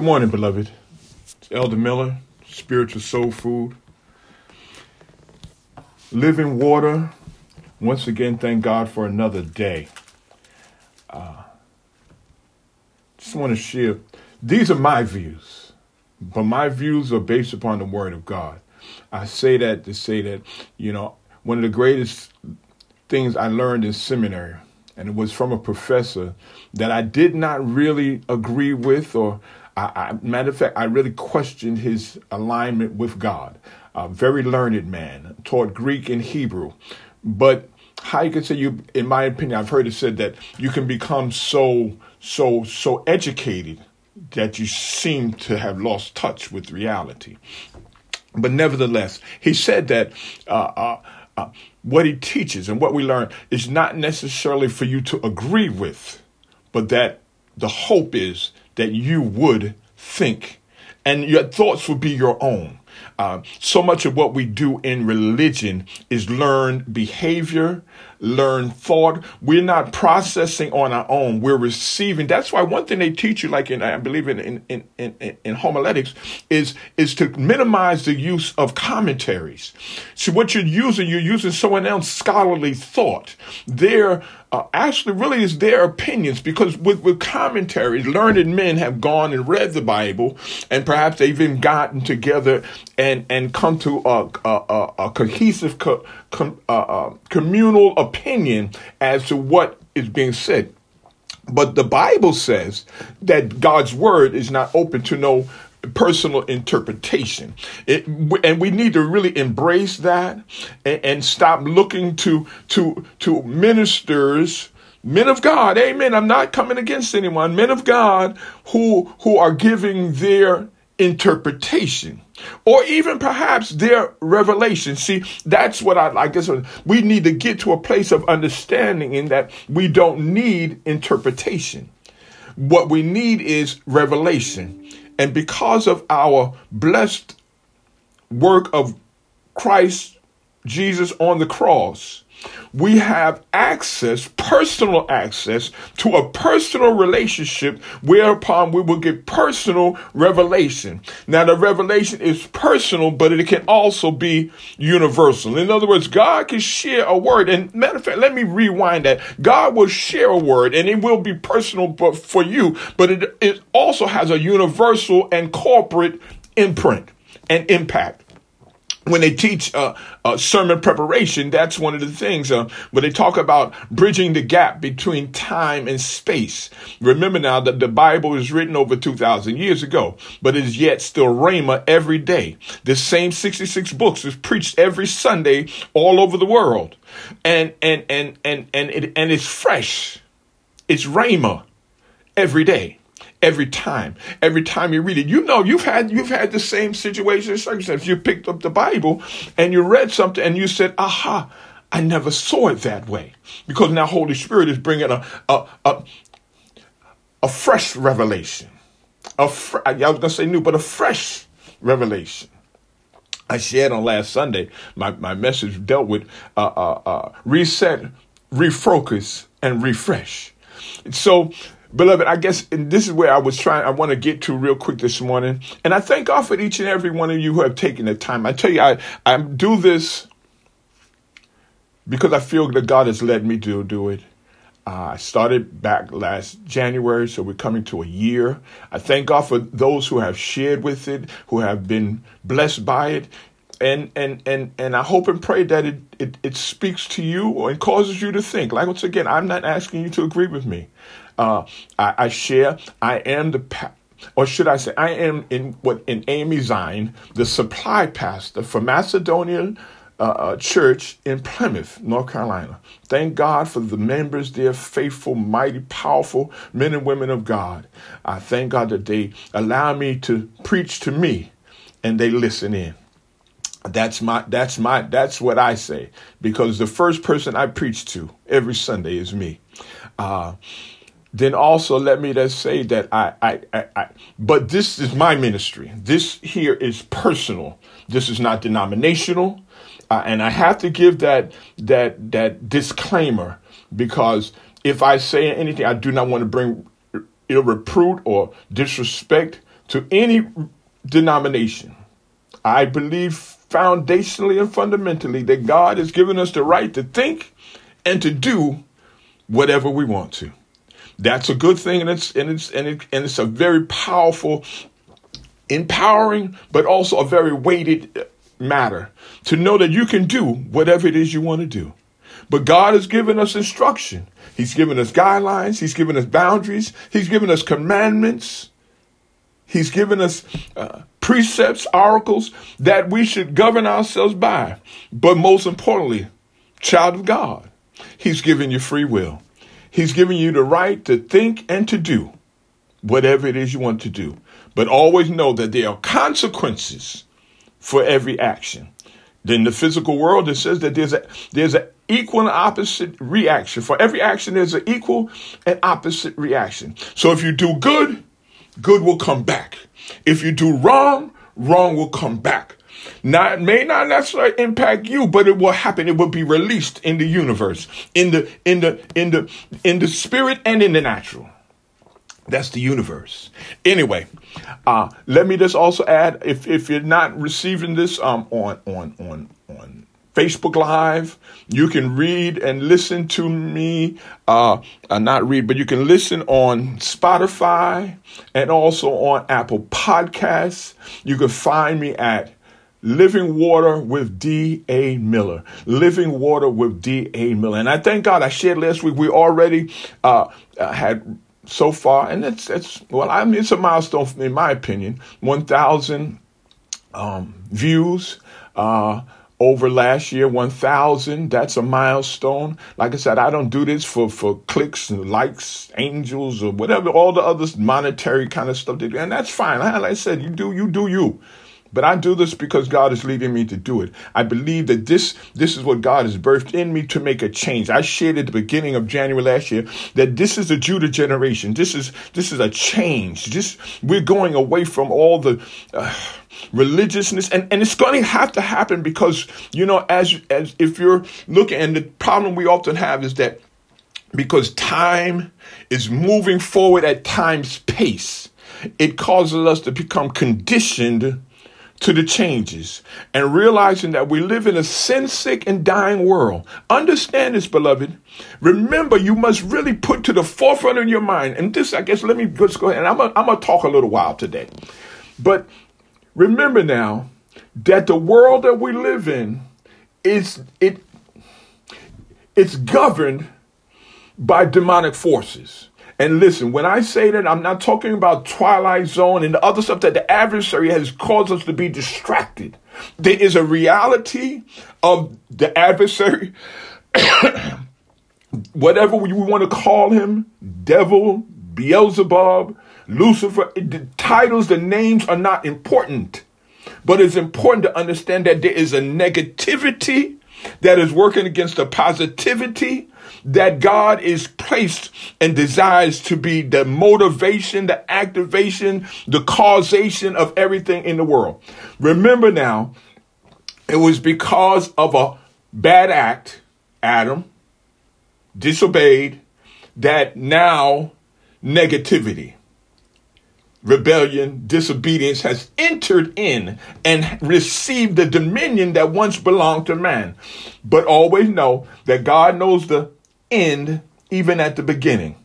Good morning, beloved. It's Elder Miller, Spiritual Soul Food. Living water. Once again, thank God for another day. Uh, just want to share. These are my views, but my views are based upon the Word of God. I say that to say that, you know, one of the greatest things I learned in seminary, and it was from a professor that I did not really agree with, or I, I, matter of fact, I really questioned his alignment with God. A very learned man, taught Greek and Hebrew, but how you can say you, in my opinion, I've heard it said that you can become so, so, so educated that you seem to have lost touch with reality. But nevertheless, he said that uh, uh, uh, what he teaches and what we learn is not necessarily for you to agree with, but that the hope is that you would think and your thoughts would be your own. Uh, so much of what we do in religion is learn behavior, learn thought. We're not processing on our own. We're receiving. That's why one thing they teach you, like in I believe in in in, in, in homiletics, is is to minimize the use of commentaries. So what you're using, you're using someone else's scholarly thought. Their uh, actually really is their opinions because with, with commentaries, learned men have gone and read the Bible and perhaps they've even gotten together and, and come to a, a, a cohesive co, com, uh, uh, communal opinion as to what is being said. But the Bible says that God's word is not open to no personal interpretation. It, and we need to really embrace that and, and stop looking to to to ministers men of God, amen. I'm not coming against anyone. Men of God who who are giving their interpretation or even perhaps their revelation. See, that's what I like. This we need to get to a place of understanding in that we don't need interpretation. What we need is revelation. And because of our blessed work of Christ Jesus on the cross, we have access, personal access to a personal relationship whereupon we will get personal revelation. Now, the revelation is personal, but it can also be universal. In other words, God can share a word. And matter of fact, let me rewind that. God will share a word and it will be personal for you, but it, it also has a universal and corporate imprint and impact when they teach uh, uh, sermon preparation, that's one of the things uh, where they talk about bridging the gap between time and space. Remember now that the Bible is written over 2,000 years ago, but is yet still Rhema every day. The same 66 books is preached every Sunday all over the world. And, and, and, and, and, it, and it's fresh. It's Rhema every day every time. Every time you read it, you know you've had you've had the same situation and circumstance. You picked up the Bible and you read something and you said, "Aha." I never saw it that way because now Holy Spirit is bringing a a a, a fresh revelation. A fr- I was gonna say new, but a fresh revelation. I shared on last Sunday. My my message dealt with uh, uh, uh, reset, refocus, and refresh. So Beloved, I guess this is where I was trying, I want to get to real quick this morning. And I thank God for each and every one of you who have taken the time. I tell you, I, I do this because I feel that God has led me to do it. Uh, I started back last January, so we're coming to a year. I thank God for those who have shared with it, who have been blessed by it. And and and and I hope and pray that it, it, it speaks to you and causes you to think. Like once again, I'm not asking you to agree with me uh, I, I, share. I am the, pa- or should I say, I am in what in AME Zion, the supply pastor for Macedonian uh, uh, Church in Plymouth, North Carolina. Thank God for the members there, faithful, mighty, powerful men and women of God. I thank God that they allow me to preach to me, and they listen in. That's my that's my that's what I say because the first person I preach to every Sunday is me. Uh, then also let me just say that I, I, I, I, but this is my ministry. This here is personal. This is not denominational, uh, and I have to give that that that disclaimer because if I say anything, I do not want to bring ill or disrespect to any denomination. I believe foundationally and fundamentally that God has given us the right to think and to do whatever we want to. That's a good thing, and it's and it's and, it, and it's a very powerful, empowering, but also a very weighted matter to know that you can do whatever it is you want to do. But God has given us instruction. He's given us guidelines. He's given us boundaries. He's given us commandments. He's given us uh, precepts, oracles that we should govern ourselves by. But most importantly, child of God, He's given you free will. He's given you the right to think and to do whatever it is you want to do. But always know that there are consequences for every action. In the physical world, it says that there's a there's an equal and opposite reaction. For every action, there's an equal and opposite reaction. So if you do good, good will come back. If you do wrong, wrong will come back. Now, it may not necessarily impact you, but it will happen. It will be released in the universe, in the in the in the in the spirit and in the natural. That's the universe. Anyway, uh, let me just also add: if if you're not receiving this um, on on on on Facebook Live. You can read and listen to me, uh, uh, not read, but you can listen on Spotify and also on Apple Podcasts. You can find me at Living Water with D.A. Miller. Living Water with D.A. Miller. And I thank God I shared last week, we already uh, uh had so far, and it's, it's, well, I mean, it's a milestone in my opinion, 1,000 um, views. Uh, over last year 1000 that's a milestone like i said i don't do this for for clicks and likes angels or whatever all the other monetary kind of stuff and that's fine like i said you do you do you but I do this because God is leading me to do it. I believe that this this is what God has birthed in me to make a change. I shared at the beginning of January last year that this is the Judah generation. This is this is a change. This we're going away from all the uh, religiousness and, and it's going to have to happen because you know as as if you're looking and the problem we often have is that because time is moving forward at time's pace it causes us to become conditioned to the changes and realizing that we live in a sin sick and dying world. Understand this, beloved. Remember, you must really put to the forefront of your mind, and this, I guess, let me just go ahead and I'm going to talk a little while today. But Remember now that the world that we live in is it it's governed by demonic forces. And listen, when I say that, I'm not talking about Twilight Zone and the other stuff that the adversary has caused us to be distracted. There is a reality of the adversary, whatever we want to call him, devil, Beelzebub, Lucifer, the titles, the names are not important. But it's important to understand that there is a negativity that is working against the positivity that God is placed and desires to be the motivation, the activation, the causation of everything in the world. Remember now, it was because of a bad act, Adam disobeyed, that now negativity rebellion, disobedience has entered in and received the dominion that once belonged to man. But always know that God knows the end even at the beginning.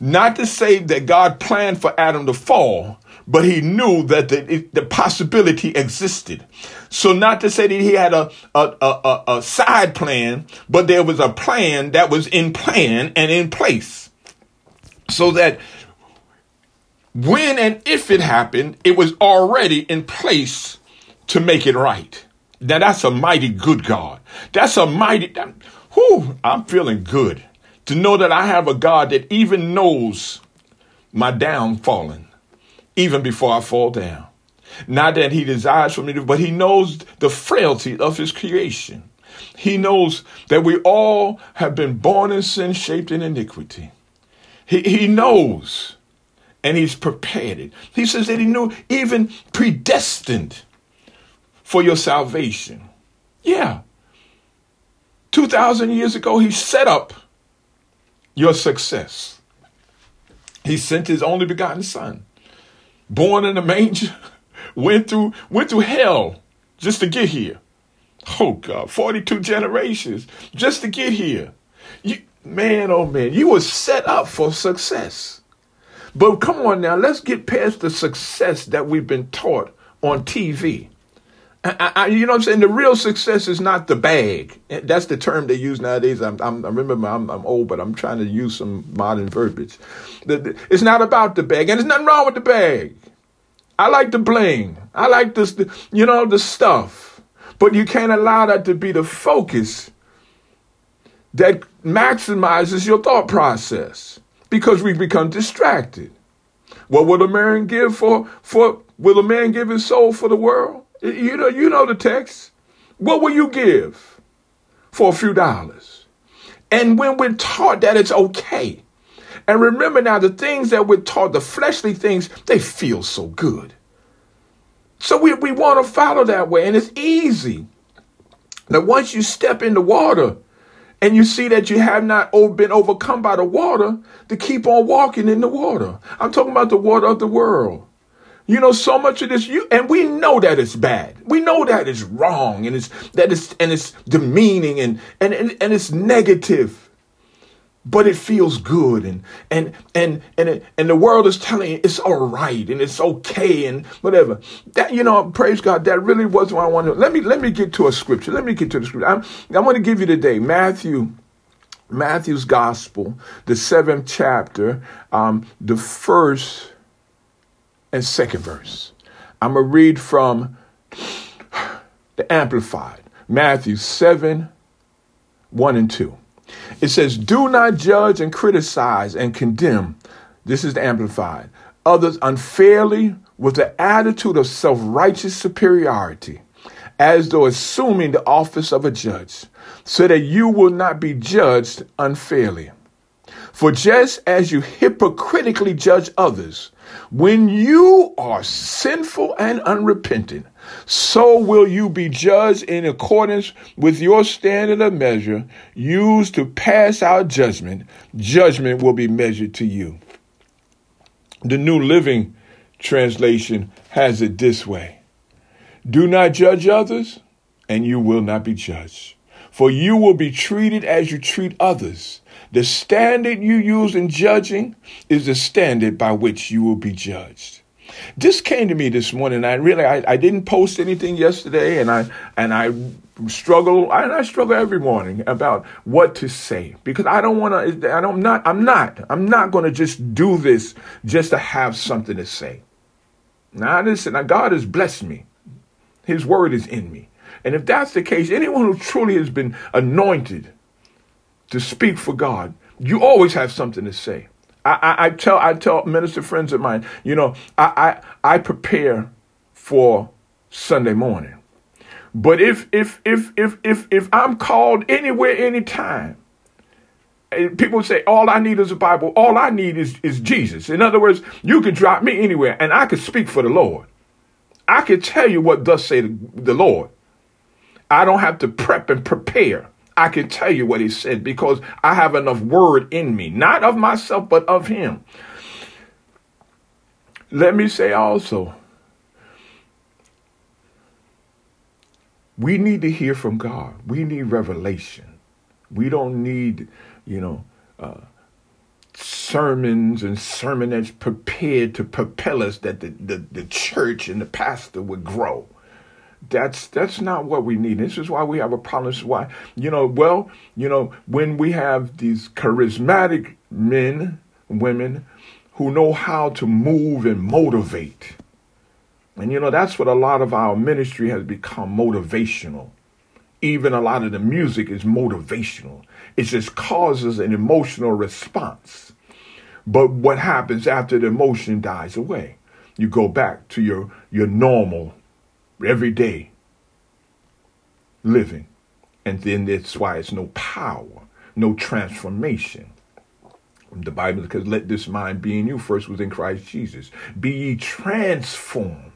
Not to say that God planned for Adam to fall, but he knew that the, the possibility existed. So not to say that he had a, a, a, a side plan, but there was a plan that was in plan and in place. So that when and if it happened, it was already in place to make it right. Now that's a mighty good God. That's a mighty, whew, I'm feeling good to know that I have a God that even knows my downfalling, even before I fall down. Not that he desires for me to, but he knows the frailty of his creation. He knows that we all have been born in sin, shaped in iniquity. He, he knows and he's prepared it. He says that he knew even predestined for your salvation. Yeah. 2,000 years ago, he set up your success. He sent his only begotten son. born in a manger, went through went through hell just to get here. Oh God, 42 generations just to get here. You, man, oh man, you were set up for success. But come on now, let's get past the success that we've been taught on TV. I, I, you know what I'm saying? The real success is not the bag. That's the term they use nowadays. I'm, I'm, i remember I'm, I'm, old, but I'm trying to use some modern verbiage. The, the, it's not about the bag, and there's nothing wrong with the bag. I like the bling. I like this, the, you know, the stuff. But you can't allow that to be the focus that maximizes your thought process because we've become distracted. What will a man give for for will a man give his soul for the world? You know, you know the text. What will you give for a few dollars? And when we're taught that it's okay, and remember now the things that we're taught, the fleshly things, they feel so good. So we, we want to follow that way, and it's easy. Now, once you step in the water and you see that you have not been overcome by the water, to keep on walking in the water. I'm talking about the water of the world. You know, so much of this, you and we know that it's bad. We know that it's wrong and it's that it's and it's demeaning and and and, and it's negative. But it feels good and and and and it, and the world is telling you it's all right and it's okay and whatever. That you know, praise God, that really was what I wanted. Let me let me get to a scripture. Let me get to the scripture. I'm, I want to give you today Matthew Matthew's Gospel, the seventh chapter, um, the first and second verse. I'm going to read from the Amplified, Matthew 7 1 and 2. It says, Do not judge and criticize and condemn. This is the Amplified. Others unfairly with the attitude of self righteous superiority, as though assuming the office of a judge, so that you will not be judged unfairly. For just as you hypocritically judge others, when you are sinful and unrepentant, so will you be judged in accordance with your standard of measure used to pass out judgment. Judgment will be measured to you. The New Living Translation has it this way Do not judge others, and you will not be judged. For you will be treated as you treat others. The standard you use in judging is the standard by which you will be judged. This came to me this morning. I really, I, I didn't post anything yesterday, and I and I struggle. I, I struggle every morning about what to say because I don't want to. I don't not. I'm not. I'm not going to just do this just to have something to say. Now listen. Now God has blessed me. His word is in me, and if that's the case, anyone who truly has been anointed to speak for God, you always have something to say. I, I, I tell I tell minister friends of mine, you know, I, I I prepare for Sunday morning. But if if if if if if I'm called anywhere, anytime, eh, people say all I need is a Bible. All I need is is Jesus. In other words, you can drop me anywhere, and I could speak for the Lord. I could tell you what thus say the Lord. I don't have to prep and prepare. I can tell you what he said because I have enough word in me, not of myself, but of him. Let me say also, we need to hear from God. We need revelation. We don't need, you know, uh, sermons and sermonettes prepared to propel us that the, the, the church and the pastor would grow. That's that's not what we need. This is why we have a problem. This is why, you know, well, you know, when we have these charismatic men, women who know how to move and motivate. And you know, that's what a lot of our ministry has become motivational. Even a lot of the music is motivational. It just causes an emotional response. But what happens after the emotion dies away? You go back to your, your normal every day living. And then that's why it's no power, no transformation. The Bible says, let this mind be in you first was in Christ Jesus. Be ye transformed,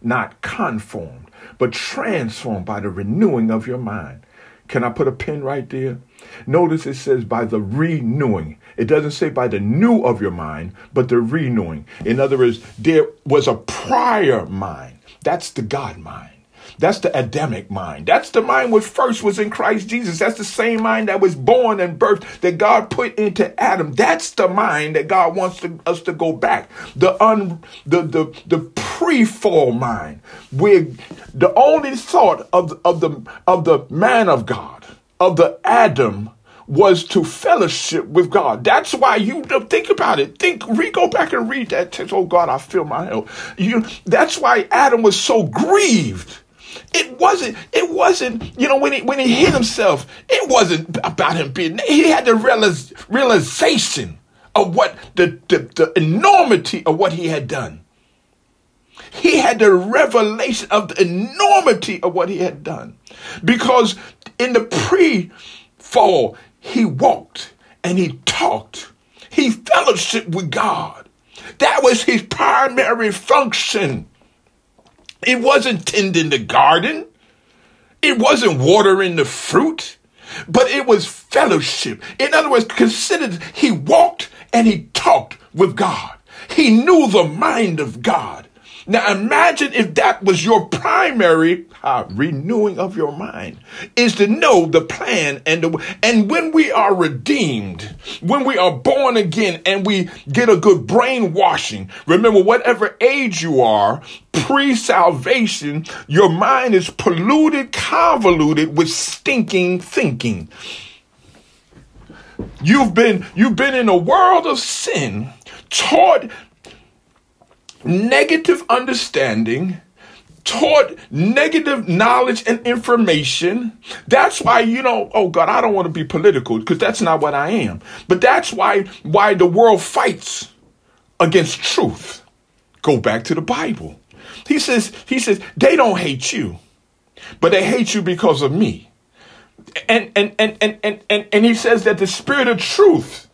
not conformed, but transformed by the renewing of your mind. Can I put a pin right there? Notice it says by the renewing. It doesn't say by the new of your mind, but the renewing. In other words, there was a prior mind. That's the God mind. That's the Adamic mind. That's the mind which first was in Christ Jesus. That's the same mind that was born and birthed that God put into Adam. That's the mind that God wants to, us to go back. The un, the the the pre-fall mind, where the only thought of of the of the man of God, of the Adam was to fellowship with God. That's why you think about it. Think, read, go back and read that text. Oh God, I feel my help. You, that's why Adam was so grieved it wasn't, it wasn't, you know, when he when he hit himself, it wasn't about him being he had the realize, realization of what the, the, the enormity of what he had done. He had the revelation of the enormity of what he had done. Because in the pre-fall, he walked and he talked. He fellowshiped with God. That was his primary function. It wasn't tending the garden. It wasn't watering the fruit, but it was fellowship. In other words, considered he walked and he talked with God. He knew the mind of God. Now imagine if that was your primary uh, renewing of your mind is to know the plan and the, and when we are redeemed, when we are born again and we get a good brainwashing, remember whatever age you are, pre-salvation, your mind is polluted, convoluted with stinking thinking. You've been you've been in a world of sin, taught negative understanding, taught negative knowledge and information. That's why, you know, oh God, I don't want to be political because that's not what I am. But that's why why the world fights against truth. Go back to the Bible. He says, he says, they don't hate you, but they hate you because of me. And and and and and and, and he says that the spirit of truth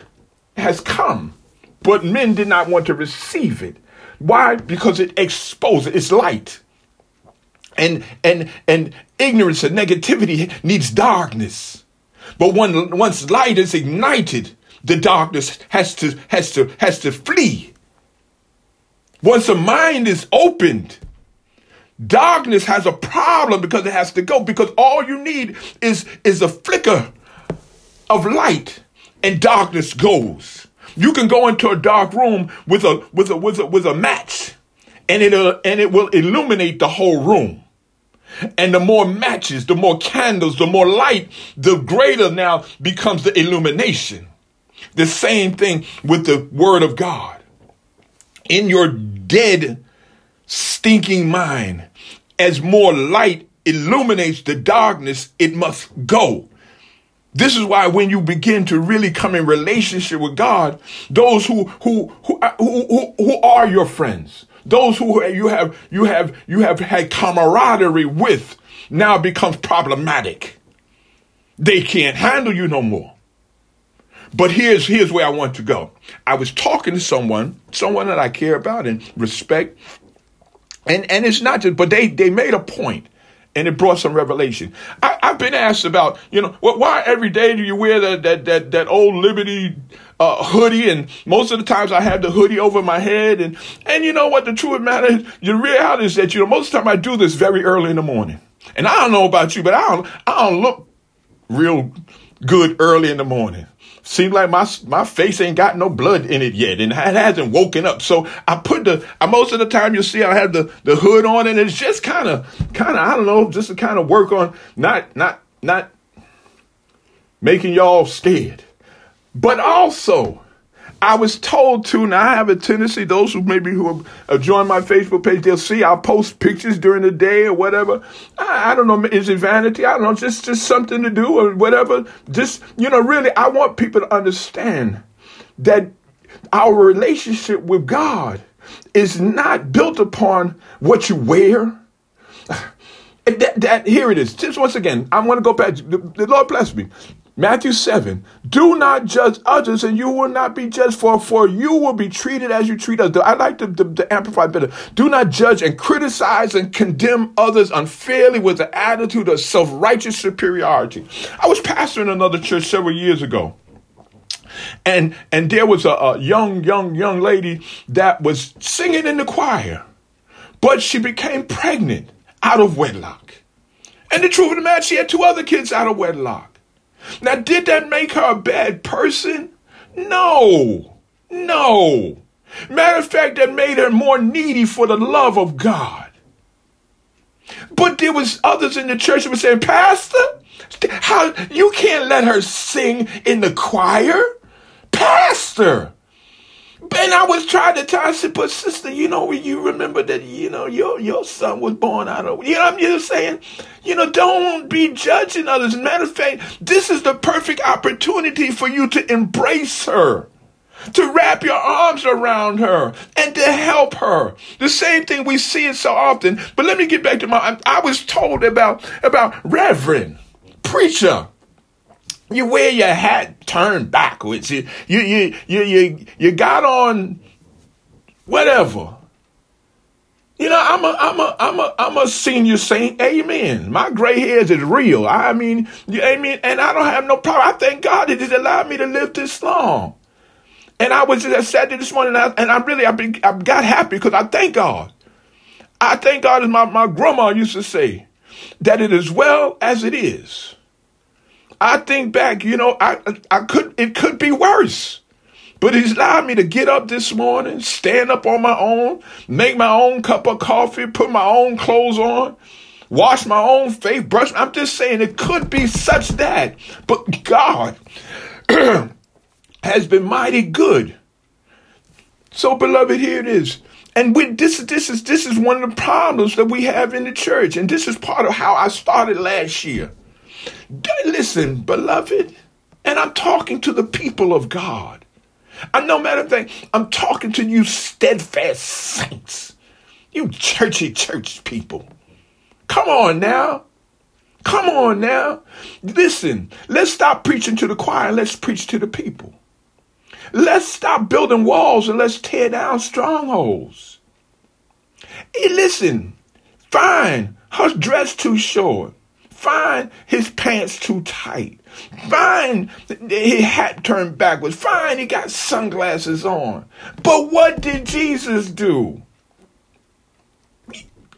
has come, but men did not want to receive it. Why? Because it exposes, it's light. And and and ignorance and negativity needs darkness. But when once light is ignited, the darkness has to has to has to flee. Once the mind is opened, darkness has a problem because it has to go. Because all you need is is a flicker of light, and darkness goes. You can go into a dark room with a with a with a with a match, and it and it will illuminate the whole room. And the more matches, the more candles, the more light, the greater now becomes the illumination. The same thing with the word of God. In your dead, stinking mind, as more light illuminates the darkness, it must go. This is why when you begin to really come in relationship with God, those who who who uh, who, who, are your friends, those who you have you have you have had camaraderie with, now becomes problematic. They can't handle you no more. But here's here's where I want to go. I was talking to someone, someone that I care about and respect, and and it's not just, but they they made a point and it brought some revelation. I, have been asked about, you know, why every day do you wear that that that, that old Liberty uh, hoodie? And most of the times I have the hoodie over my head. And and you know what? The truth of the matter is, the reality is that you know most of the time I do this very early in the morning. And I don't know about you, but I don't I don't look real good early in the morning. Seems like my my face ain't got no blood in it yet, and it hasn't woken up. So I put the I, most of the time you'll see I have the the hood on, and it's just kind of kind of I don't know, just to kind of work on not not not making y'all scared, but also I was told to, now I have a tendency, those who maybe who have joined my Facebook page, they'll see I'll post pictures during the day or whatever. I, I, don't know, is it vanity? I don't know, just, just something to do or whatever. Just, you know, really, I want people to understand that our relationship with God is not built upon what you wear. That, that, here it is. Just once again, I'm going to go back. The, the Lord bless me. Matthew 7, do not judge others and you will not be judged for, for you will be treated as you treat others. I like to, the, the amplified better. Do not judge and criticize and condemn others unfairly with the attitude of self-righteous superiority. I was pastoring another church several years ago. And and there was a, a young, young, young lady that was singing in the choir, but she became pregnant out of wedlock. And the truth of the matter, she had two other kids out of wedlock. Now, did that make her a bad person? No. No. Matter of fact, that made her more needy for the love of God. But there was others in the church that were saying, Pastor, how you can't let her sing in the choir? Pastor, and I was trying to tell, I said, but sister, you know, you remember that, you know, your, your son was born out of, you know, I'm just saying, you know, don't be judging others. Matter of fact, this is the perfect opportunity for you to embrace her to wrap your arms around her and to help her. The same thing we see it so often. But let me get back to my I was told about about reverend preacher you wear your hat turned backwards. You you you you you, you got on whatever. You know, I'm a I'm a I'm a I'm a senior saint. Amen. My gray hairs is real. I mean, amen. And I don't have no problem. I thank God that He's allowed me to live this long. And I was just said this morning, and I, and I really I, be, I got happy because I thank God. I thank God, as my, my grandma used to say, that it is well as it is. I think back, you know, I I could it could be worse. But he's allowed me to get up this morning, stand up on my own, make my own cup of coffee, put my own clothes on, wash my own face, brush. I'm just saying it could be such that. But God has been mighty good. So, beloved, here it is. And with this, this is this is one of the problems that we have in the church. And this is part of how I started last year. Listen, beloved, and I'm talking to the people of God. I no matter of fact, I'm talking to you steadfast saints, you churchy church people. Come on now. Come on now. Listen, let's stop preaching to the choir. Let's preach to the people. Let's stop building walls and let's tear down strongholds. Hey, listen, fine, her dress too short. Fine, his pants too tight. Fine, his hat turned backwards. Fine, he got sunglasses on. But what did Jesus do?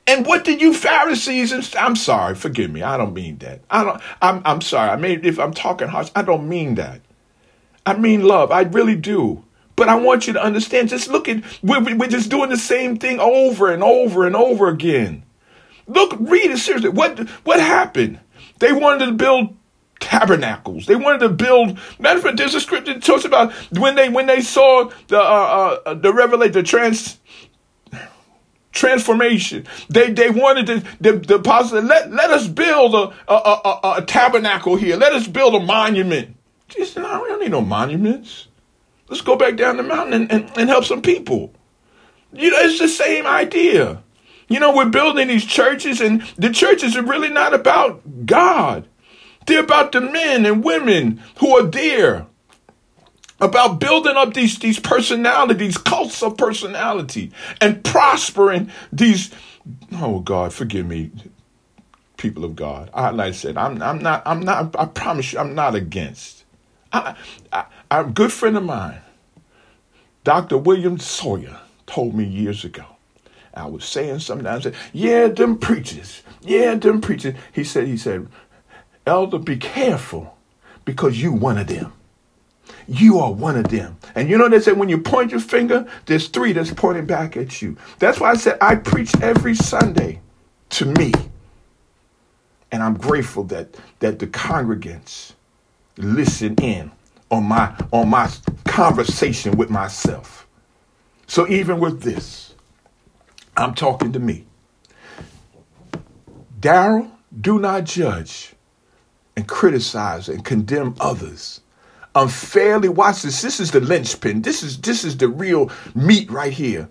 And what did you Pharisees and I'm sorry, forgive me. I don't mean that. I don't I'm I'm sorry. I mean if I'm talking harsh, I don't mean that. I mean love. I really do. But I want you to understand, just look at we're, we're just doing the same thing over and over and over again. Look, read it seriously. What what happened? They wanted to build tabernacles. They wanted to build. Matter of fact, there's a script that talks about when they when they saw the uh, uh, the revelation, the trans transformation. They they wanted to, the the apostle let let us build a a, a a, tabernacle here. Let us build a monument. Jesus, no, we don't need no monuments. Let's go back down the mountain and, and, and help some people. You know, it's the same idea. You know, we're building these churches, and the churches are really not about God. They're about the men and women who are there. About building up these, these personalities, cults of personality, and prospering these. Oh God, forgive me, people of God. I, like I said, I'm, I'm not, I'm not, I promise you, I'm not against. I, I, a good friend of mine, Dr. William Sawyer, told me years ago I was saying something. I said, "Yeah, them preachers. Yeah, them preachers." He said, "He said, Elder, be careful, because you one of them. You are one of them." And you know they say when you point your finger, there's three that's pointing back at you. That's why I said I preach every Sunday to me, and I'm grateful that that the congregants listen in on my on my conversation with myself. So even with this. I'm talking to me. Daryl, do not judge and criticize and condemn others unfairly. Watch this. This is the linchpin. This is this is the real meat right here.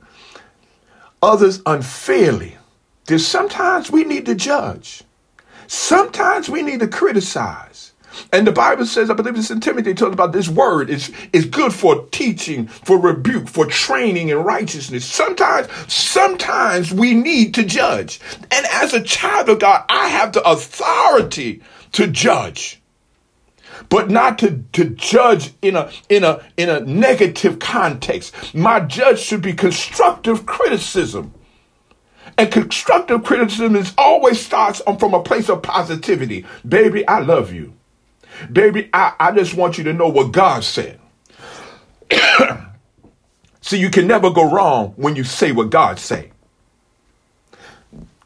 Others unfairly. There's sometimes we need to judge. Sometimes we need to criticize. And the Bible says, I believe it's in Timothy, it talks about this word is, is good for teaching, for rebuke, for training in righteousness. Sometimes, sometimes we need to judge. And as a child of God, I have the authority to judge. But not to, to judge in a in a in a negative context. My judge should be constructive criticism. And constructive criticism is always starts from a place of positivity. Baby, I love you. Baby, I, I just want you to know what God said. See, you can never go wrong when you say what God say.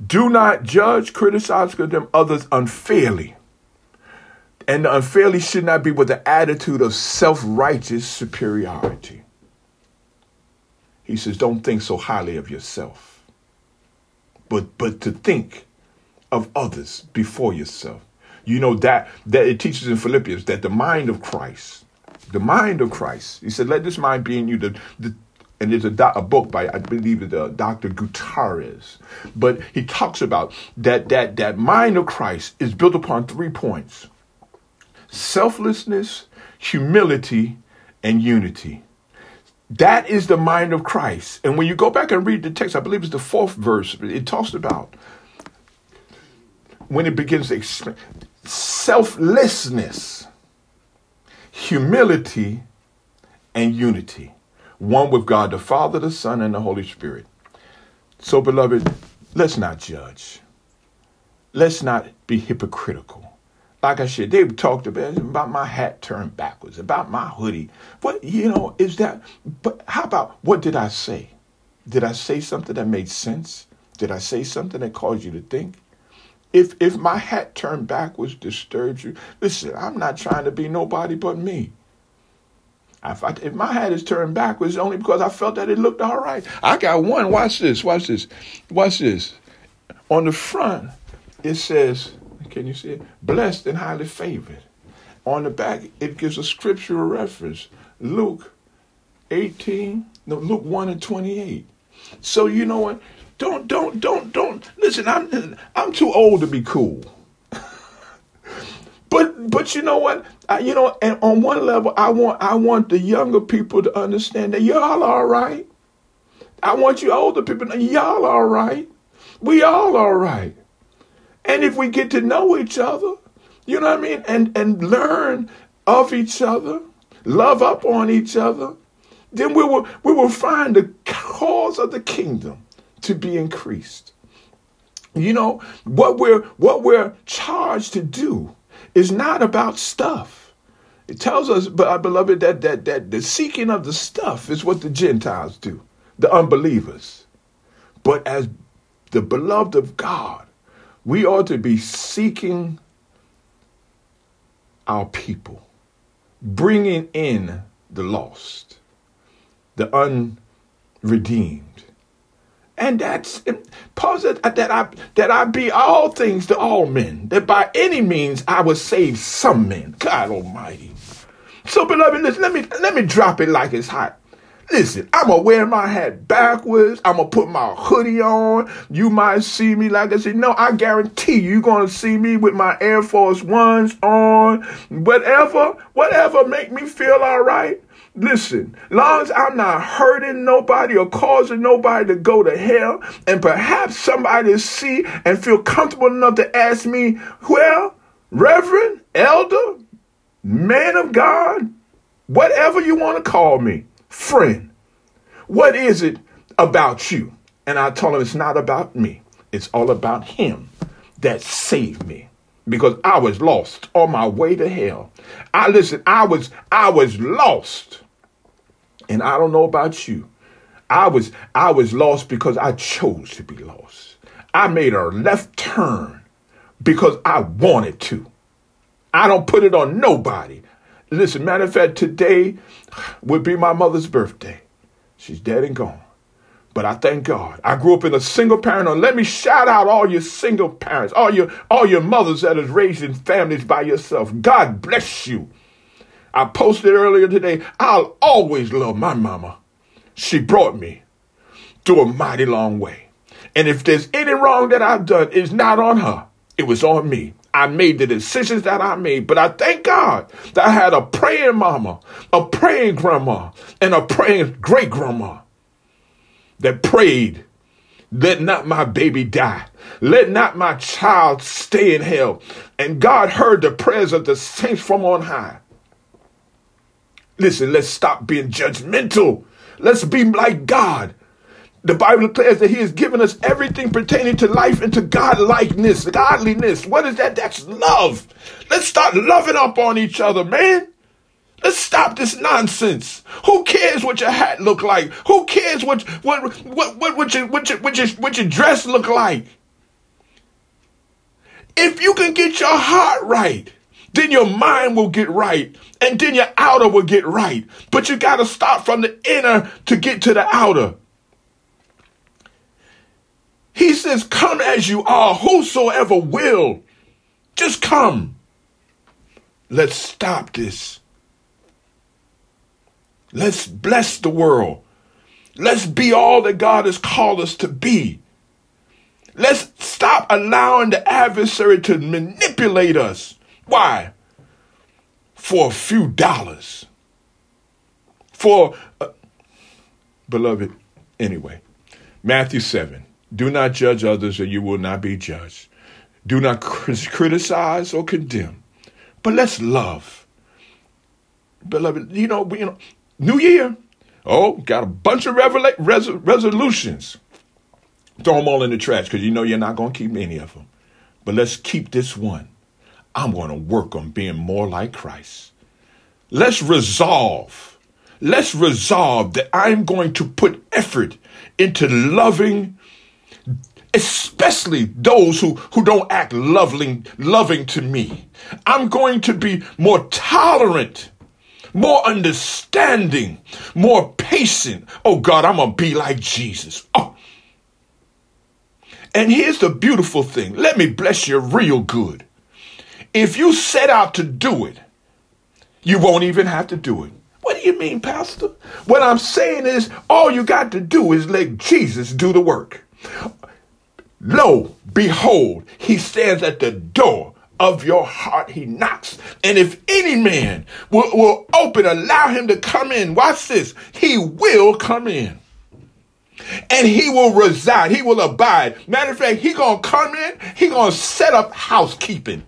Do not judge, criticize, condemn others unfairly. And the unfairly should not be with the attitude of self-righteous superiority. He says, don't think so highly of yourself, but, but to think of others before yourself. You know that that it teaches in Philippians that the mind of Christ, the mind of Christ. He said, "Let this mind be in you." The, the and there's a, a book by I believe it's uh, Dr. Gutierrez, but he talks about that that that mind of Christ is built upon three points: selflessness, humility, and unity. That is the mind of Christ. And when you go back and read the text, I believe it's the fourth verse. It talks about when it begins to explain selflessness, humility, and unity. One with God the Father, the Son, and the Holy Spirit. So, beloved, let's not judge. Let's not be hypocritical. Like I said, they talked about, about my hat turned backwards, about my hoodie. What, you know, is that, but how about what did I say? Did I say something that made sense? Did I say something that caused you to think? If if my hat turned backwards disturbs you, listen, I'm not trying to be nobody but me. If, I, if my hat is turned backwards, only because I felt that it looked all right. I got one. Watch this. Watch this. Watch this. On the front, it says, can you see it? Blessed and highly favored. On the back, it gives a scriptural reference. Luke 18, no, Luke 1 and 28. So you know what? Don't, don't, don't, don't. Listen, I'm, I'm too old to be cool. but, but you know what? I, you know, and on one level, I want, I want the younger people to understand that y'all all right. I want you older people to y'all all right. We all all right. And if we get to know each other, you know what I mean, and and learn of each other, love up on each other, then we will we will find the cause of the kingdom to be increased. You know, what we're what we're charged to do is not about stuff. It tells us, but I beloved, that that that the seeking of the stuff is what the Gentiles do, the unbelievers. But as the beloved of God, we ought to be seeking our people, bringing in the lost, the unredeemed and that's Paul that I that I be all things to all men, that by any means I would save some men. God Almighty. So, beloved, listen, let me let me drop it like it's hot. Listen, I'm gonna wear my hat backwards. I'm gonna put my hoodie on. You might see me like I said. No, I guarantee you, you're gonna see me with my Air Force Ones on. Whatever, whatever make me feel all right. Listen, long as I'm not hurting nobody or causing nobody to go to hell, and perhaps somebody see and feel comfortable enough to ask me, well, Reverend, Elder, Man of God, whatever you want to call me, friend, what is it about you? And I told him it's not about me, it's all about Him that saved me because I was lost on my way to hell. I listen, I was I was lost. And I don't know about you. I was I was lost because I chose to be lost. I made a left turn because I wanted to. I don't put it on nobody. Listen, matter of fact, today would be my mother's birthday. She's dead and gone. But I thank God. I grew up in a single parent. Let me shout out all your single parents, all your all your mothers that is raising families by yourself. God bless you. I posted earlier today, I'll always love my mama. She brought me through a mighty long way. And if there's any wrong that I've done, it's not on her. It was on me. I made the decisions that I made. But I thank God that I had a praying mama, a praying grandma, and a praying great grandma that prayed, let not my baby die. Let not my child stay in hell. And God heard the prayers of the saints from on high. Listen, let's stop being judgmental. Let's be like God. The Bible declares that He has given us everything pertaining to life and to God likeness, godliness. What is that? That's love. Let's start loving up on each other, man. Let's stop this nonsense. Who cares what your hat look like? Who cares what what what what, what your what your what your, what your dress look like? If you can get your heart right, then your mind will get right, and then your outer will get right. But you got to start from the inner to get to the outer. He says, Come as you are, whosoever will. Just come. Let's stop this. Let's bless the world. Let's be all that God has called us to be. Let's stop allowing the adversary to manipulate us. Why? For a few dollars. For, uh, beloved, anyway, Matthew 7. Do not judge others, or you will not be judged. Do not criticize or condemn, but let's love. Beloved, you know, you know, New Year. Oh, got a bunch of revela- res- resolutions. Throw them all in the trash because you know you're not going to keep any of them. But let's keep this one. I'm going to work on being more like Christ. Let's resolve. Let's resolve that I'm going to put effort into loving especially those who, who don't act loving, loving to me. I'm going to be more tolerant, more understanding, more patient. Oh God, I'm going to be like Jesus. Oh. And here's the beautiful thing. Let me bless you real good. If you set out to do it, you won't even have to do it. What do you mean, Pastor? What I'm saying is, all you got to do is let Jesus do the work. Lo, behold, he stands at the door of your heart. He knocks. And if any man will, will open, allow him to come in, watch this, he will come in. And he will reside. He will abide. Matter of fact, he gonna come in. He gonna set up housekeeping.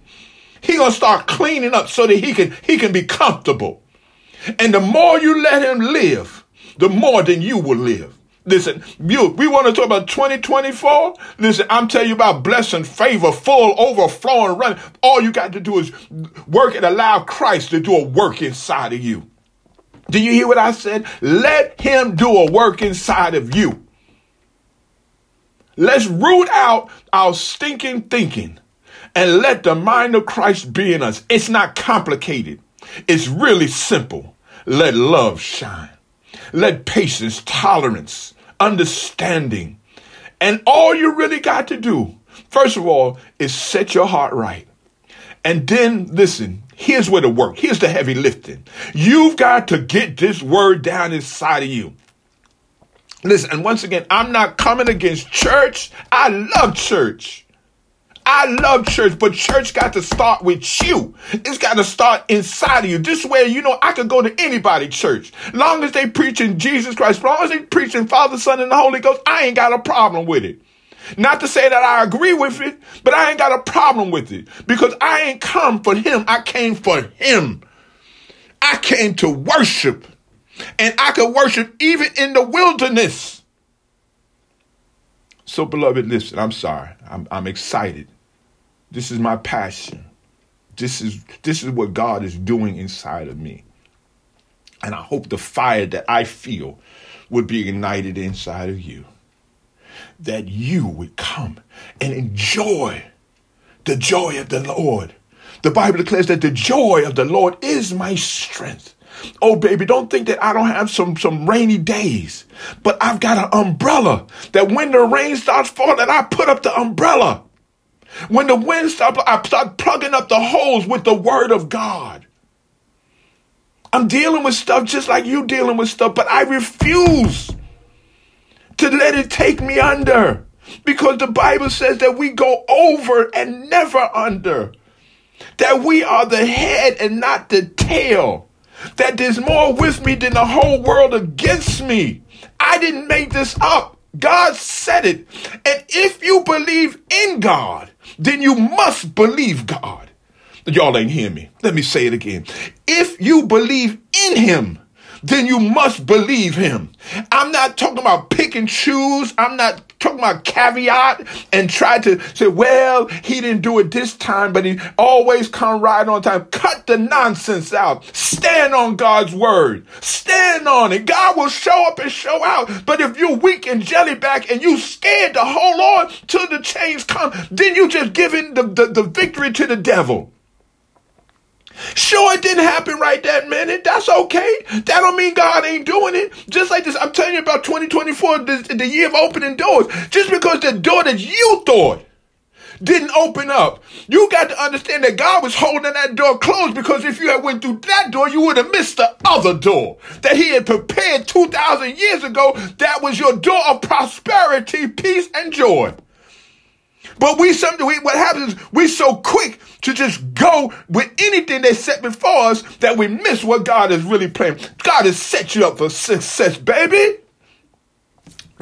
He gonna start cleaning up so that he can he can be comfortable. And the more you let him live, the more than you will live. Listen, you, we want to talk about 2024. Listen, I'm telling you about blessing, favor, full, overflowing, running. All you got to do is work and allow Christ to do a work inside of you. Do you hear what I said? Let him do a work inside of you. Let's root out our stinking thinking and let the mind of Christ be in us. It's not complicated. It's really simple. Let love shine. Let patience, tolerance, understanding. And all you really got to do, first of all, is set your heart right. And then listen, here's where the work, here's the heavy lifting. You've got to get this word down inside of you. Listen, and once again, I'm not coming against church. I love church. I love church, but church got to start with you. It's got to start inside of you. This way, you know, I could go to anybody church. Long as they preaching Jesus Christ, long as they preaching Father, Son, and the Holy Ghost, I ain't got a problem with it. Not to say that I agree with it, but I ain't got a problem with it because I ain't come for him. I came for him. I came to worship and I could worship even in the wilderness. So beloved, listen, I'm sorry. I'm, I'm excited. This is my passion. This is this is what God is doing inside of me. And I hope the fire that I feel would be ignited inside of you. That you would come and enjoy the joy of the Lord. The Bible declares that the joy of the Lord is my strength. Oh, baby, don't think that I don't have some, some rainy days, but I've got an umbrella that when the rain starts falling, I put up the umbrella. When the wind stops, I start plugging up the holes with the word of God. I'm dealing with stuff just like you dealing with stuff, but I refuse to let it take me under because the Bible says that we go over and never under. that we are the head and not the tail, that there's more with me than the whole world against me. I didn't make this up. God said it. And if you believe in God, then you must believe God. Y'all ain't hear me. Let me say it again. If you believe in Him, then you must believe him. I'm not talking about pick and choose. I'm not talking about caveat and try to say, well, he didn't do it this time, but he always come right on time. Cut the nonsense out. Stand on God's word. Stand on it. God will show up and show out. But if you're weak and jellyback and you scared to hold on till the change come, then you just giving the, the, the victory to the devil. Sure, it didn't happen right that minute. That's okay. That don't mean God ain't doing it. Just like this, I'm telling you about 2024, the, the year of opening doors. Just because the door that you thought didn't open up, you got to understand that God was holding that door closed because if you had went through that door, you would have missed the other door that He had prepared 2,000 years ago. That was your door of prosperity, peace, and joy. But we something what happens is we so quick to just go with anything they set before us that we miss what God is really planning. God has set you up for success, baby.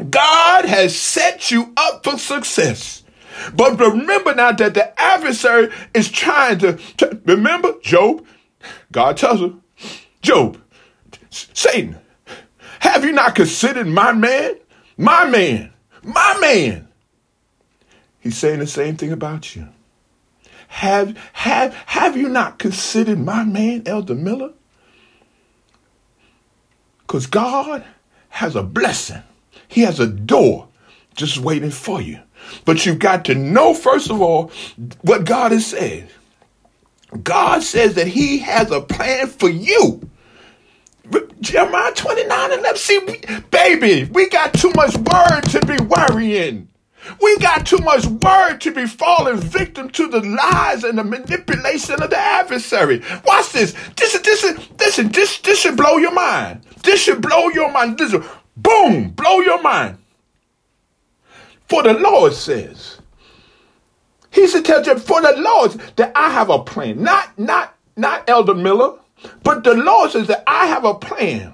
God has set you up for success. But remember now that the adversary is trying to, to remember Job. God tells him, Job, Satan, have you not considered my man? My man, my man He's saying the same thing about you. Have, have, have you not considered my man, Elder Miller? Because God has a blessing. He has a door just waiting for you. But you've got to know, first of all, what God has said. God says that He has a plan for you. Jeremiah 29 11. See, baby, we got too much word to be worrying. We got too much word to be falling victim to the lies and the manipulation of the adversary. Watch this. This is this is this is this this should blow your mind. This should blow your mind. This is, boom, blow your mind. For the Lord says, He said, tell you, for the Lord that I have a plan. Not not not Elder Miller, but the Lord says that I have a plan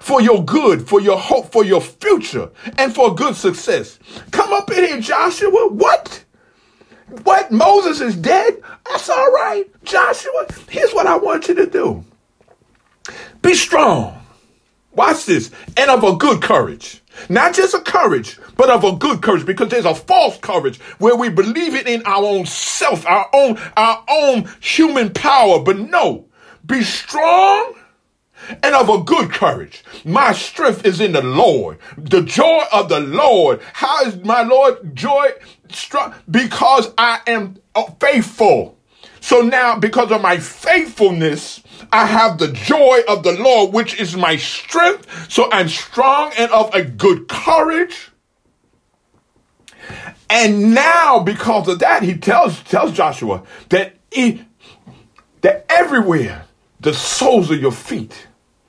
for your good, for your hope, for your future, and for good success. Come up in here, Joshua. What? What? Moses is dead? That's all right. Joshua, here's what I want you to do be strong. Watch this. And of a good courage. Not just a courage, but of a good courage, because there's a false courage where we believe it in our own self, our own, our own human power. But no, be strong and of a good courage. My strength is in the Lord. The joy of the Lord. How is my Lord joy strong? Because I am uh, faithful. So now, because of my faithfulness, I have the joy of the Lord, which is my strength. So I'm strong and of a good courage. And now, because of that, he tells tells Joshua that he, that everywhere the soles of your feet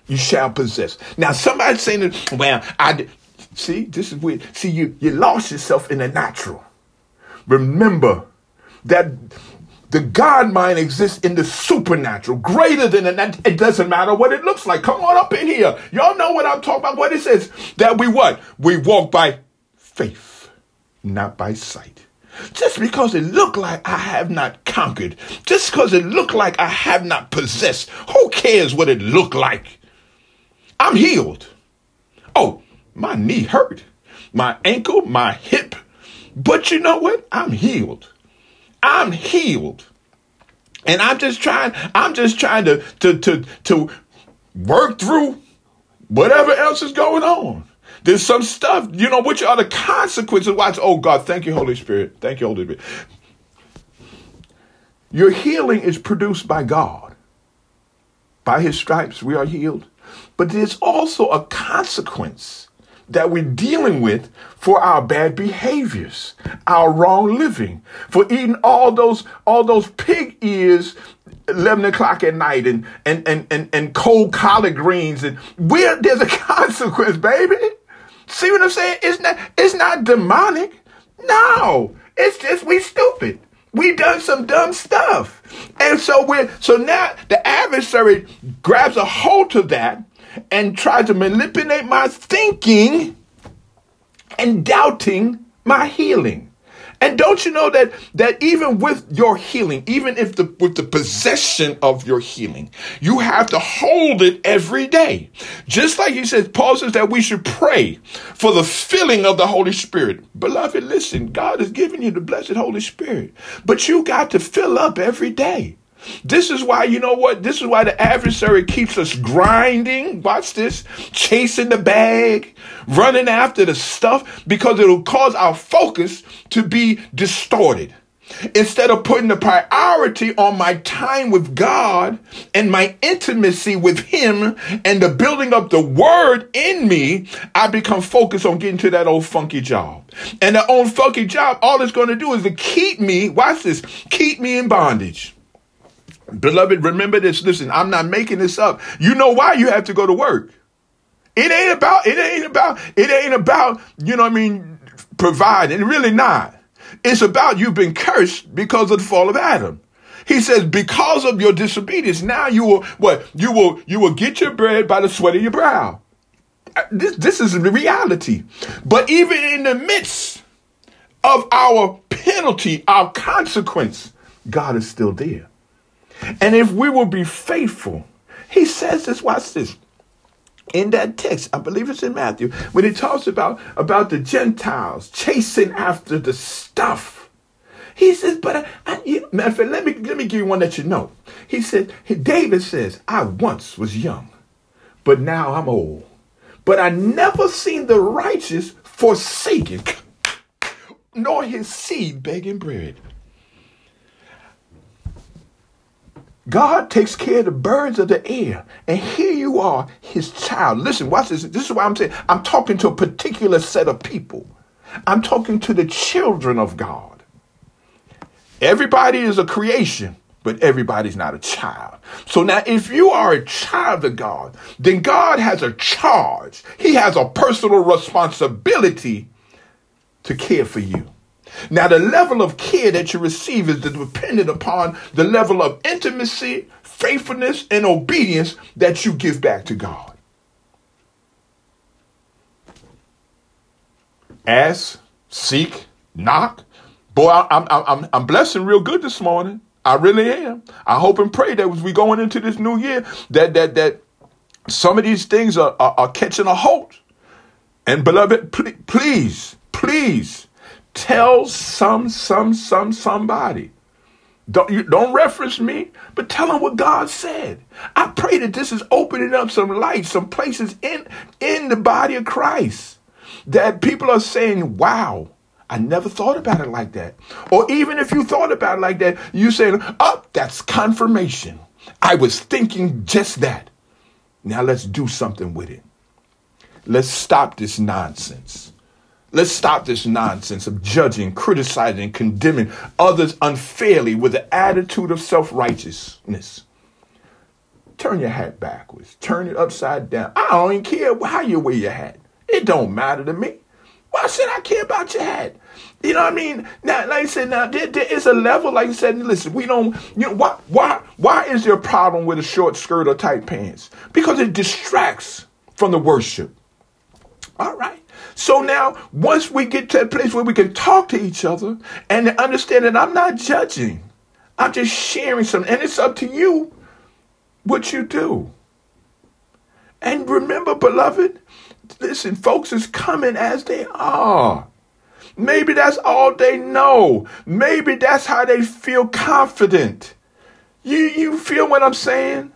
you shall possess. Now, somebody's saying, well, I see, this is weird. See, you, you lost yourself in the natural. Remember that the God mind exists in the supernatural, greater than the It doesn't matter what it looks like. Come on up in here. Y'all know what I'm talking about. What it says that we what? We walk by faith, not by sight. Just because it looked like I have not conquered, just because it looked like I have not possessed, who cares what it looked like? I'm healed. Oh, my knee hurt, my ankle, my hip. But you know what? I'm healed. I'm healed. And I'm just trying, I'm just trying to to to to work through whatever else is going on. There's some stuff, you know, which are the consequences. Watch, oh God, thank you, Holy Spirit. Thank you, Holy Spirit. Your healing is produced by God. By his stripes, we are healed. But there's also a consequence that we're dealing with for our bad behaviors, our wrong living, for eating all those all those pig ears 11 o'clock at night and and and and, and cold collard greens and where there's a consequence, baby. See what I'm saying? It's not it's not demonic. No, it's just we stupid. We done some dumb stuff. And so we're so now the adversary grabs a hold of that and try to manipulate my thinking and doubting my healing. And don't you know that that even with your healing, even if the with the possession of your healing, you have to hold it every day. Just like he says, Paul says that we should pray for the filling of the Holy Spirit. Beloved, listen, God has given you the blessed Holy Spirit, but you got to fill up every day. This is why, you know what? This is why the adversary keeps us grinding. Watch this. Chasing the bag, running after the stuff, because it'll cause our focus to be distorted. Instead of putting the priority on my time with God and my intimacy with Him and the building up the Word in me, I become focused on getting to that old funky job. And the old funky job, all it's going to do is to keep me, watch this, keep me in bondage. Beloved, remember this. Listen, I'm not making this up. You know why you have to go to work. It ain't about, it ain't about, it ain't about, you know what I mean, providing. Really not. It's about you've been cursed because of the fall of Adam. He says, because of your disobedience, now you will, what? You will, you will get your bread by the sweat of your brow. Uh, this, this is the reality. But even in the midst of our penalty, our consequence, God is still there. And if we will be faithful, he says this, watch this. In that text, I believe it's in Matthew, when he talks about, about the Gentiles chasing after the stuff. He says, but I, I let me, let me give you one that you know. He said, David says, I once was young, but now I'm old. But I never seen the righteous forsaken, nor his seed begging bread. God takes care of the birds of the air. And here you are, his child. Listen, watch this. This is why I'm saying I'm talking to a particular set of people. I'm talking to the children of God. Everybody is a creation, but everybody's not a child. So now, if you are a child of God, then God has a charge, He has a personal responsibility to care for you. Now, the level of care that you receive is dependent upon the level of intimacy, faithfulness, and obedience that you give back to God. Ask, seek, knock. Boy, I'm, I'm, I'm blessing real good this morning. I really am. I hope and pray that as we going into this new year, that that that some of these things are, are, are catching a hold. And beloved, please, please Tell some, some, some, somebody. Don't, you, don't reference me, but tell them what God said. I pray that this is opening up some light, some places in, in the body of Christ that people are saying, wow, I never thought about it like that. Or even if you thought about it like that, you saying, oh, that's confirmation. I was thinking just that. Now let's do something with it. Let's stop this nonsense. Let's stop this nonsense of judging, criticizing, condemning others unfairly with the attitude of self righteousness. Turn your hat backwards. Turn it upside down. I don't even care how you wear your hat. It don't matter to me. Why should I care about your hat? You know what I mean? Now, like I said, now there, there is a level. Like I said, listen, we don't. You know why? Why? Why is there a problem with a short skirt or tight pants? Because it distracts from the worship. All right. So now, once we get to a place where we can talk to each other and understand that I'm not judging, I'm just sharing something, and it's up to you what you do. And remember, beloved, listen, folks is coming as they are. Maybe that's all they know. Maybe that's how they feel confident. You you feel what I'm saying?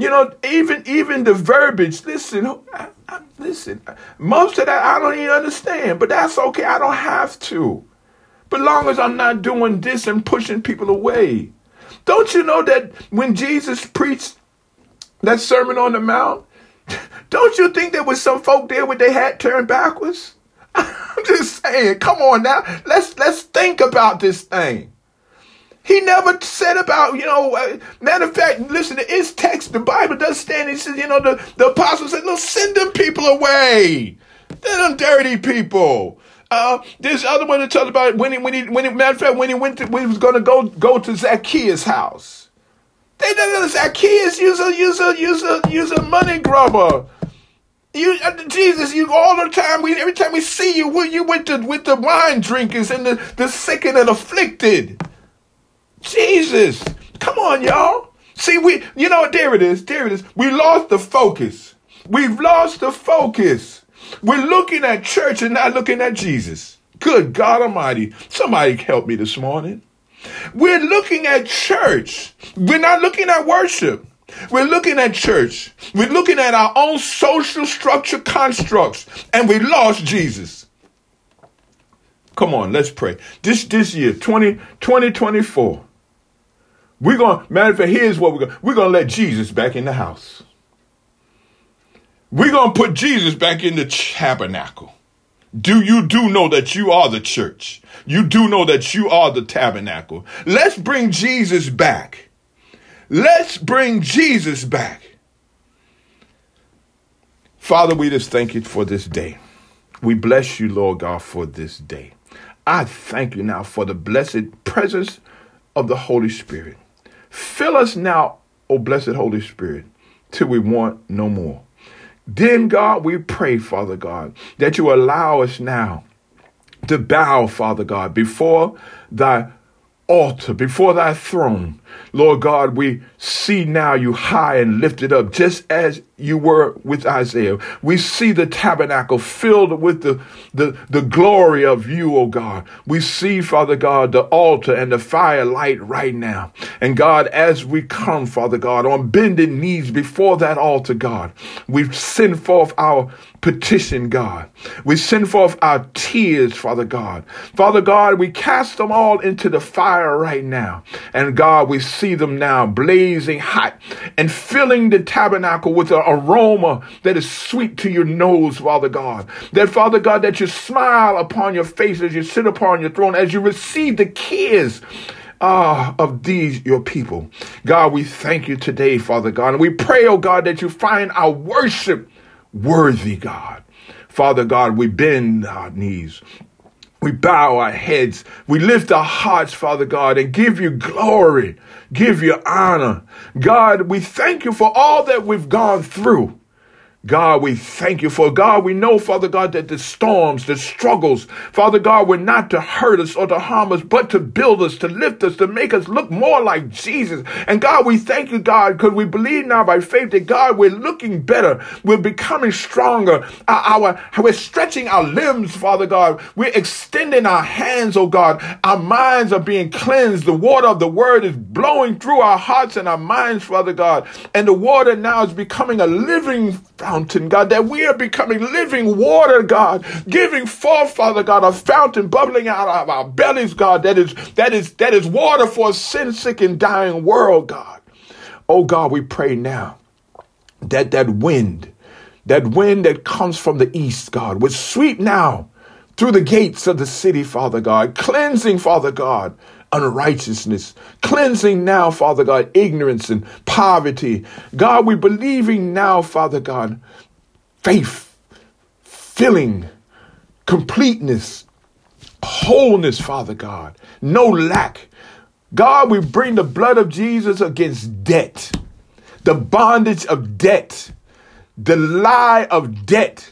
You know, even even the verbiage. Listen, I, I, listen. Most of that I don't even understand, but that's okay. I don't have to. But long as I'm not doing this and pushing people away. Don't you know that when Jesus preached that Sermon on the Mount, don't you think there was some folk there with their hat turned backwards? I'm just saying, come on now. Let's let's think about this thing. He never said about, you know, uh, matter of fact, listen to his text, the Bible does stand, he says, you know, the, the apostle said, no, send them people away. They're them dirty people. Uh, this other one that talks about when he, when he, when he, matter of fact, when he went to, when he was going to go, go to Zacchaeus' house. They did Zacchaeus, use a, use a, use a, use a money grubber. You, uh, Jesus, you all the time. We every time we see you, you went to with the wine drinkers and the, the sick and afflicted. Jesus, come on, y'all. See, we, you know, there it is, there it is. We lost the focus. We've lost the focus. We're looking at church and not looking at Jesus. Good God Almighty. Somebody help me this morning. We're looking at church. We're not looking at worship. We're looking at church. We're looking at our own social structure constructs, and we lost Jesus. Come on, let's pray. This this year, 20, 2024, we're gonna matter of fact, here's what we're gonna we're gonna let Jesus back in the house. We're gonna put Jesus back in the tabernacle. Do you do know that you are the church? You do know that you are the tabernacle. Let's bring Jesus back. Let's bring Jesus back. Father, we just thank you for this day. We bless you, Lord God, for this day. I thank you now for the blessed presence of the Holy Spirit. Fill us now, O blessed Holy Spirit, till we want no more. Then, God, we pray, Father God, that you allow us now to bow, Father God, before thy altar, before thy throne. Lord God, we see now you high and lifted up, just as you were with Isaiah. We see the tabernacle filled with the, the, the glory of you, O God. We see, Father God, the altar and the firelight right now. And God, as we come, Father God, on bending knees before that altar, God, we send forth our petition, God. We send forth our tears, Father God. Father God, we cast them all into the fire right now. And God, we see them now blazing hot and filling the tabernacle with an aroma that is sweet to your nose, Father God. That, Father God, that you smile upon your face as you sit upon your throne, as you receive the kiss ah, of these your people. God, we thank you today, Father God. And we pray, oh God, that you find our worship worthy, God. Father God, we bend our knees. We bow our heads. We lift our hearts, Father God, and give you glory, give you honor. God, we thank you for all that we've gone through. God, we thank you for God. We know, Father God, that the storms, the struggles, Father God, were not to hurt us or to harm us, but to build us, to lift us, to make us look more like Jesus. And God, we thank you, God, because we believe now by faith that God, we're looking better. We're becoming stronger. Our, our, we're stretching our limbs, Father God. We're extending our hands, oh God. Our minds are being cleansed. The water of the word is blowing through our hearts and our minds, Father God. And the water now is becoming a living fountain, God, that we are becoming living water, God, giving forth, Father God, a fountain bubbling out of our bellies, God, that is that is that is water for a sin sick and dying world, God. Oh God, we pray now that that wind, that wind that comes from the east, God, would sweep now through the gates of the city, Father God, cleansing, Father God, unrighteousness, cleansing now, Father God, ignorance and poverty. God, we believing now, Father God, faith, filling, completeness, wholeness, Father God, no lack. God, we bring the blood of Jesus against debt, the bondage of debt, the lie of debt.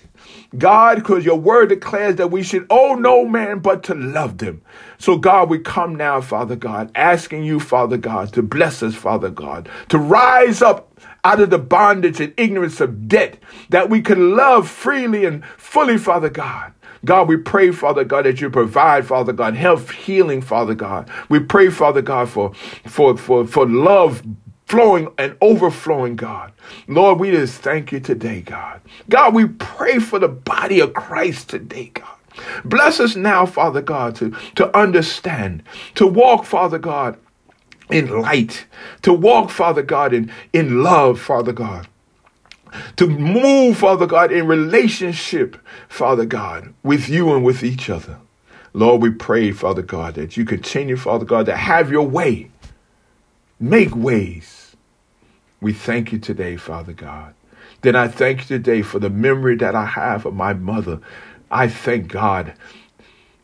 God, because your word declares that we should owe no man but to love them. So, God, we come now, Father God, asking you, Father God, to bless us, Father God, to rise up out of the bondage and ignorance of debt, that we can love freely and fully, Father God. God, we pray, Father God, that you provide, Father God, health, healing, Father God. We pray, Father God, for, for, for, for love flowing and overflowing, God. Lord, we just thank you today, God. God, we pray for the body of Christ today, God. Bless us now, Father God, to, to understand, to walk, Father God, in light, to walk, Father God, in, in love, Father God. To move, Father God, in relationship, Father God, with you and with each other. Lord, we pray, Father God, that you continue, Father God, to have your way. Make ways we thank you today, Father God. Then I thank you today for the memory that I have of my mother. I thank God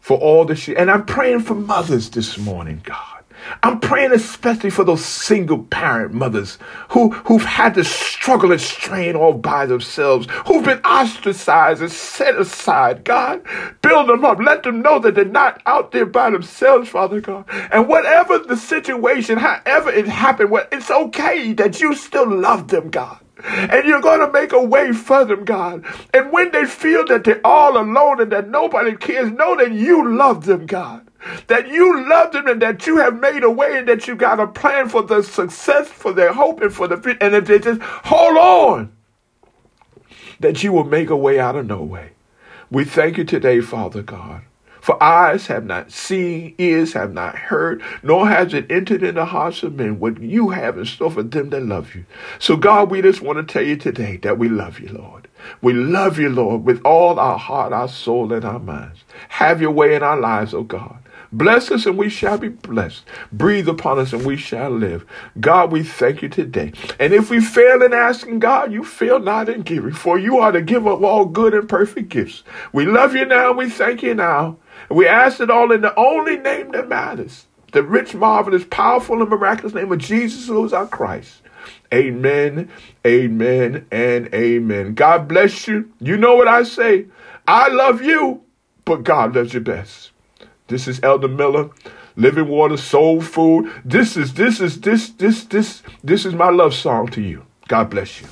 for all that she, and I'm praying for mothers this morning, God. I'm praying especially for those single parent mothers who, who've had to struggle and strain all by themselves, who've been ostracized and set aside. God, build them up. Let them know that they're not out there by themselves, Father God. And whatever the situation, however it happened, well, it's okay that you still love them, God. And you're going to make a way for them, God. And when they feel that they're all alone and that nobody cares, know that you love them, God. That you love them and that you have made a way and that you got a plan for the success, for their hope, and for the future. And if they just hold on, that you will make a way out of no way. We thank you today, Father God. For eyes have not seen, ears have not heard, nor has it entered in the hearts of men what you have in store for them that love you. So, God, we just want to tell you today that we love you, Lord. We love you, Lord, with all our heart, our soul, and our minds. Have your way in our lives, oh God. Bless us and we shall be blessed. Breathe upon us and we shall live. God, we thank you today. And if we fail in asking God, you fail not in giving, for you are the giver of all good and perfect gifts. We love you now. We thank you now. We ask it all in the only name that matters. The rich, marvelous, powerful, and miraculous name of Jesus, who is our Christ. Amen, amen, and amen. God bless you. You know what I say. I love you, but God loves you best. This is Elder Miller, Living Water Soul Food. This is this is this this this this is my love song to you. God bless you.